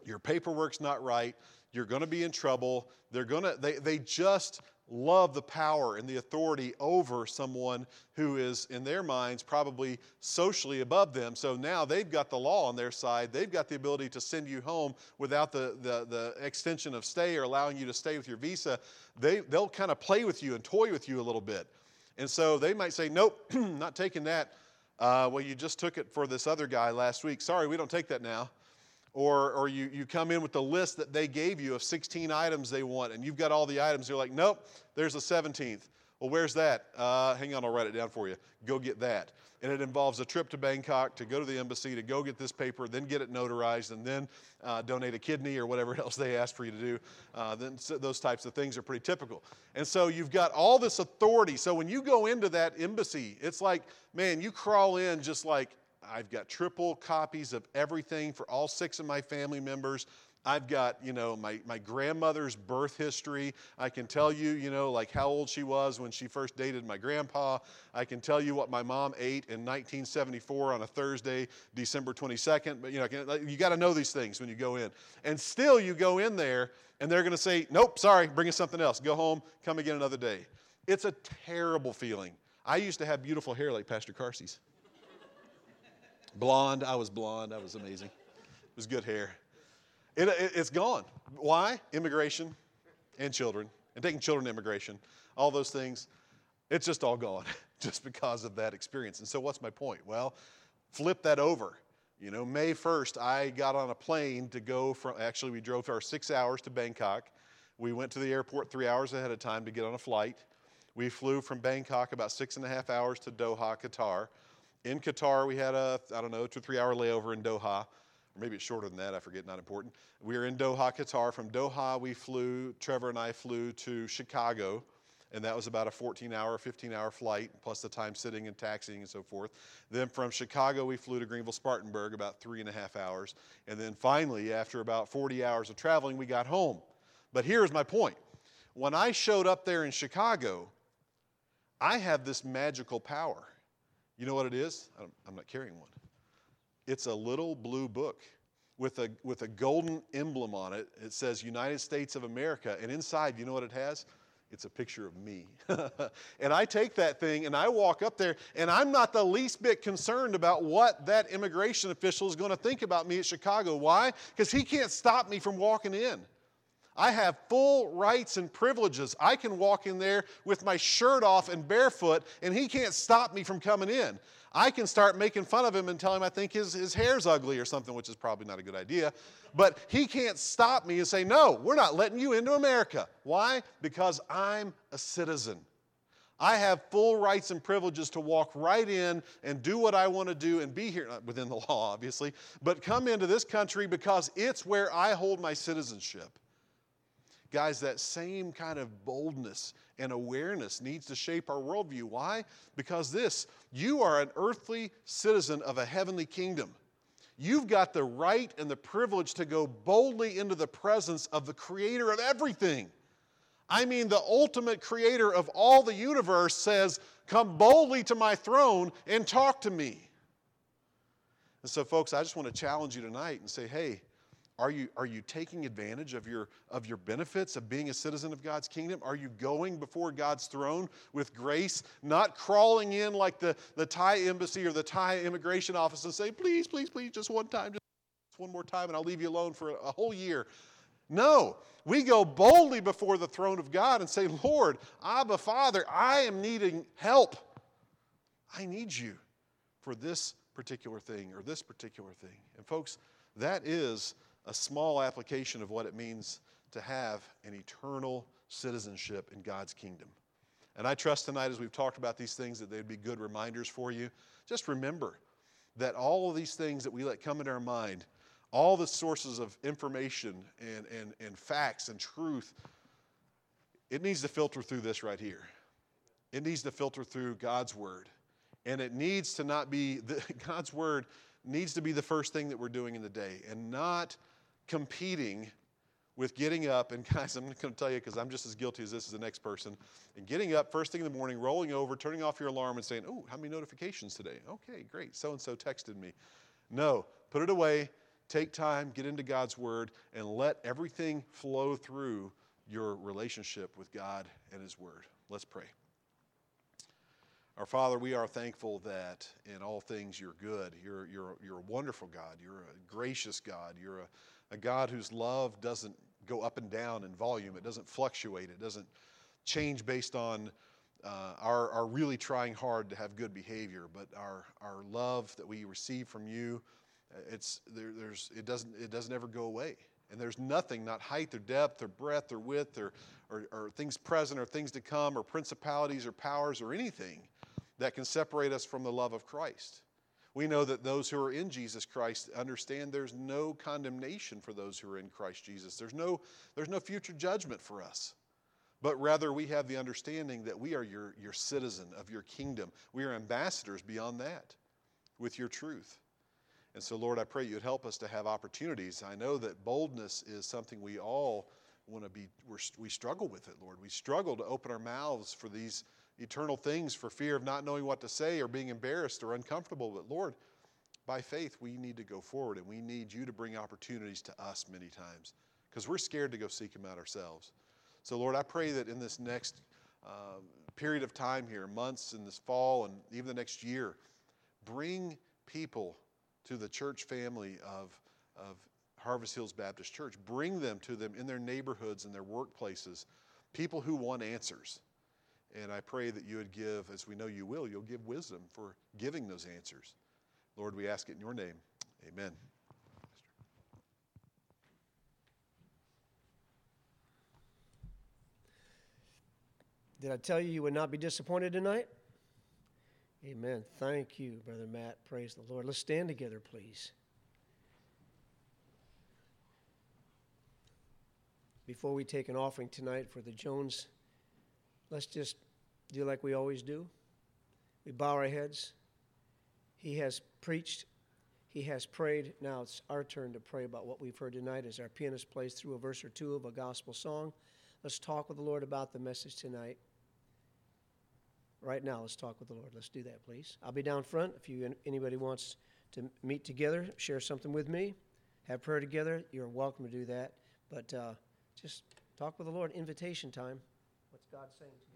your paperwork's not right, you're going to be in trouble. They're going to, they, they just love the power and the authority over someone who is, in their minds, probably socially above them. So now they've got the law on their side. They've got the ability to send you home without the, the, the extension of stay or allowing you to stay with your visa. They, they'll kind of play with you and toy with you a little bit. And so they might say, Nope, [clears throat] not taking that. Uh, well, you just took it for this other guy last week. Sorry, we don't take that now or, or you, you come in with the list that they gave you of 16 items they want, and you've got all the items. You're like, nope, there's a 17th. Well, where's that? Uh, hang on, I'll write it down for you. Go get that. And it involves a trip to Bangkok to go to the embassy to go get this paper, then get it notarized, and then uh, donate a kidney or whatever [laughs] else they ask for you to do. Uh, then so those types of things are pretty typical. And so you've got all this authority. So when you go into that embassy, it's like, man, you crawl in just like, I've got triple copies of everything for all six of my family members. I've got, you know, my, my grandmother's birth history. I can tell you, you know, like how old she was when she first dated my grandpa. I can tell you what my mom ate in 1974 on a Thursday, December 22nd. But, you know, you got to know these things when you go in. And still, you go in there and they're going to say, nope, sorry, bring us something else. Go home, come again another day. It's a terrible feeling. I used to have beautiful hair like Pastor Carsey's. Blonde, I was blonde, I was amazing. It was good hair. It, it, it's gone. Why? Immigration and children, and taking children to immigration, all those things. It's just all gone [laughs] just because of that experience. And so, what's my point? Well, flip that over. You know, May 1st, I got on a plane to go from, actually, we drove our six hours to Bangkok. We went to the airport three hours ahead of time to get on a flight. We flew from Bangkok about six and a half hours to Doha, Qatar. In Qatar, we had a, I don't know, two or three hour layover in Doha or maybe it's shorter than that, I forget, not important. We were in Doha, Qatar. From Doha, we flew, Trevor and I flew to Chicago, and that was about a 14 hour, 15 hour flight, plus the time sitting and taxiing and so forth. Then from Chicago, we flew to Greenville, Spartanburg, about three and a half hours. And then finally, after about 40 hours of traveling, we got home. But here's my point when I showed up there in Chicago, I have this magical power. You know what it is? I'm not carrying one. It's a little blue book with a, with a golden emblem on it. It says United States of America. And inside, you know what it has? It's a picture of me. [laughs] and I take that thing and I walk up there, and I'm not the least bit concerned about what that immigration official is going to think about me at Chicago. Why? Because he can't stop me from walking in. I have full rights and privileges. I can walk in there with my shirt off and barefoot, and he can't stop me from coming in. I can start making fun of him and tell him I think his, his hair's ugly or something, which is probably not a good idea. But he can't stop me and say, No, we're not letting you into America. Why? Because I'm a citizen. I have full rights and privileges to walk right in and do what I want to do and be here, not within the [laughs] law, obviously, but come into this country because it's where I hold my citizenship. Guys, that same kind of boldness and awareness needs to shape our worldview. Why? Because this, you are an earthly citizen of a heavenly kingdom. You've got the right and the privilege to go boldly into the presence of the creator of everything. I mean, the ultimate creator of all the universe says, Come boldly to my throne and talk to me. And so, folks, I just want to challenge you tonight and say, hey, are you, are you taking advantage of your, of your benefits of being a citizen of God's kingdom? Are you going before God's throne with grace, not crawling in like the, the Thai embassy or the Thai immigration office and say, please, please, please, just one time, just one more time, and I'll leave you alone for a whole year? No, we go boldly before the throne of God and say, Lord, Abba, Father, I am needing help. I need you for this particular thing or this particular thing. And folks, that is a small application of what it means to have an eternal citizenship in God's kingdom. And I trust tonight, as we've talked about these things, that they'd be good reminders for you. Just remember that all of these things that we let come into our mind, all the sources of information and, and, and facts and truth, it needs to filter through this right here. It needs to filter through God's Word. And it needs to not be, the, [laughs] God's Word needs to be the first thing that we're doing in the day and not competing with getting up, and [laughs] guys, I'm going to tell you because I'm just as guilty as this as the next person, and getting up first thing in the morning, rolling over, turning off your alarm, and saying, Oh, how many notifications today? Okay, great. So and so texted me. No, put it away, take time, get into God's Word, and let everything flow through your relationship with God and His Word. Let's pray. Our Father, we are thankful that in all things you're good. You're, you're, you're a wonderful God. You're a gracious God. You're a a God whose love doesn't go up and down in volume, it doesn't fluctuate, it doesn't change based on uh, our, our really trying hard to have good behavior, but our, our love that we receive from you, uh, it's, there, there's, it, doesn't, it doesn't ever go away. And there's nothing, not height or depth or breadth or width or, or, or things present or things to come or principalities or powers or anything that can separate us from the love of Christ. We know that those who are in Jesus Christ understand there's no condemnation for those who are in Christ Jesus. There's no, there's no future judgment for us. But rather, we have the understanding that we are your, your citizen of your kingdom. We are ambassadors beyond that with your truth. And so, Lord, I pray you'd help us to have opportunities. I know that boldness is something we all want to be, we struggle with it, Lord. We struggle to open our mouths for these eternal things for fear of not knowing what to say or being embarrassed or uncomfortable. But Lord, by faith, we need to go forward and we need you to bring opportunities to us many times because we're scared to go seek them out ourselves. So, Lord, I pray that in this next uh, period of time here, months in this fall and even the next year, bring people to the church family of, of Harvest Hills Baptist Church. Bring them to them in their neighborhoods and their workplaces, people who want answers. And I pray that you would give, as we know you will, you'll give wisdom for giving those answers. Lord, we ask it in your name. Amen. Did I tell you you would not be disappointed tonight? Amen. Thank you, Brother Matt. Praise the Lord. Let's stand together, please. Before we take an offering tonight for the Jones, let's just do like we always do. We bow our heads. He has preached, he has prayed. Now it's our turn to pray about what we've heard tonight as our pianist plays through a verse or two of a gospel song. Let's talk with the Lord about the message tonight. Right now, let's talk with the Lord. Let's do that, please. I'll be down front. If you anybody wants to meet together, share something with me, have prayer together, you're welcome to do that. But uh, just talk with the Lord. Invitation time. God saying to you?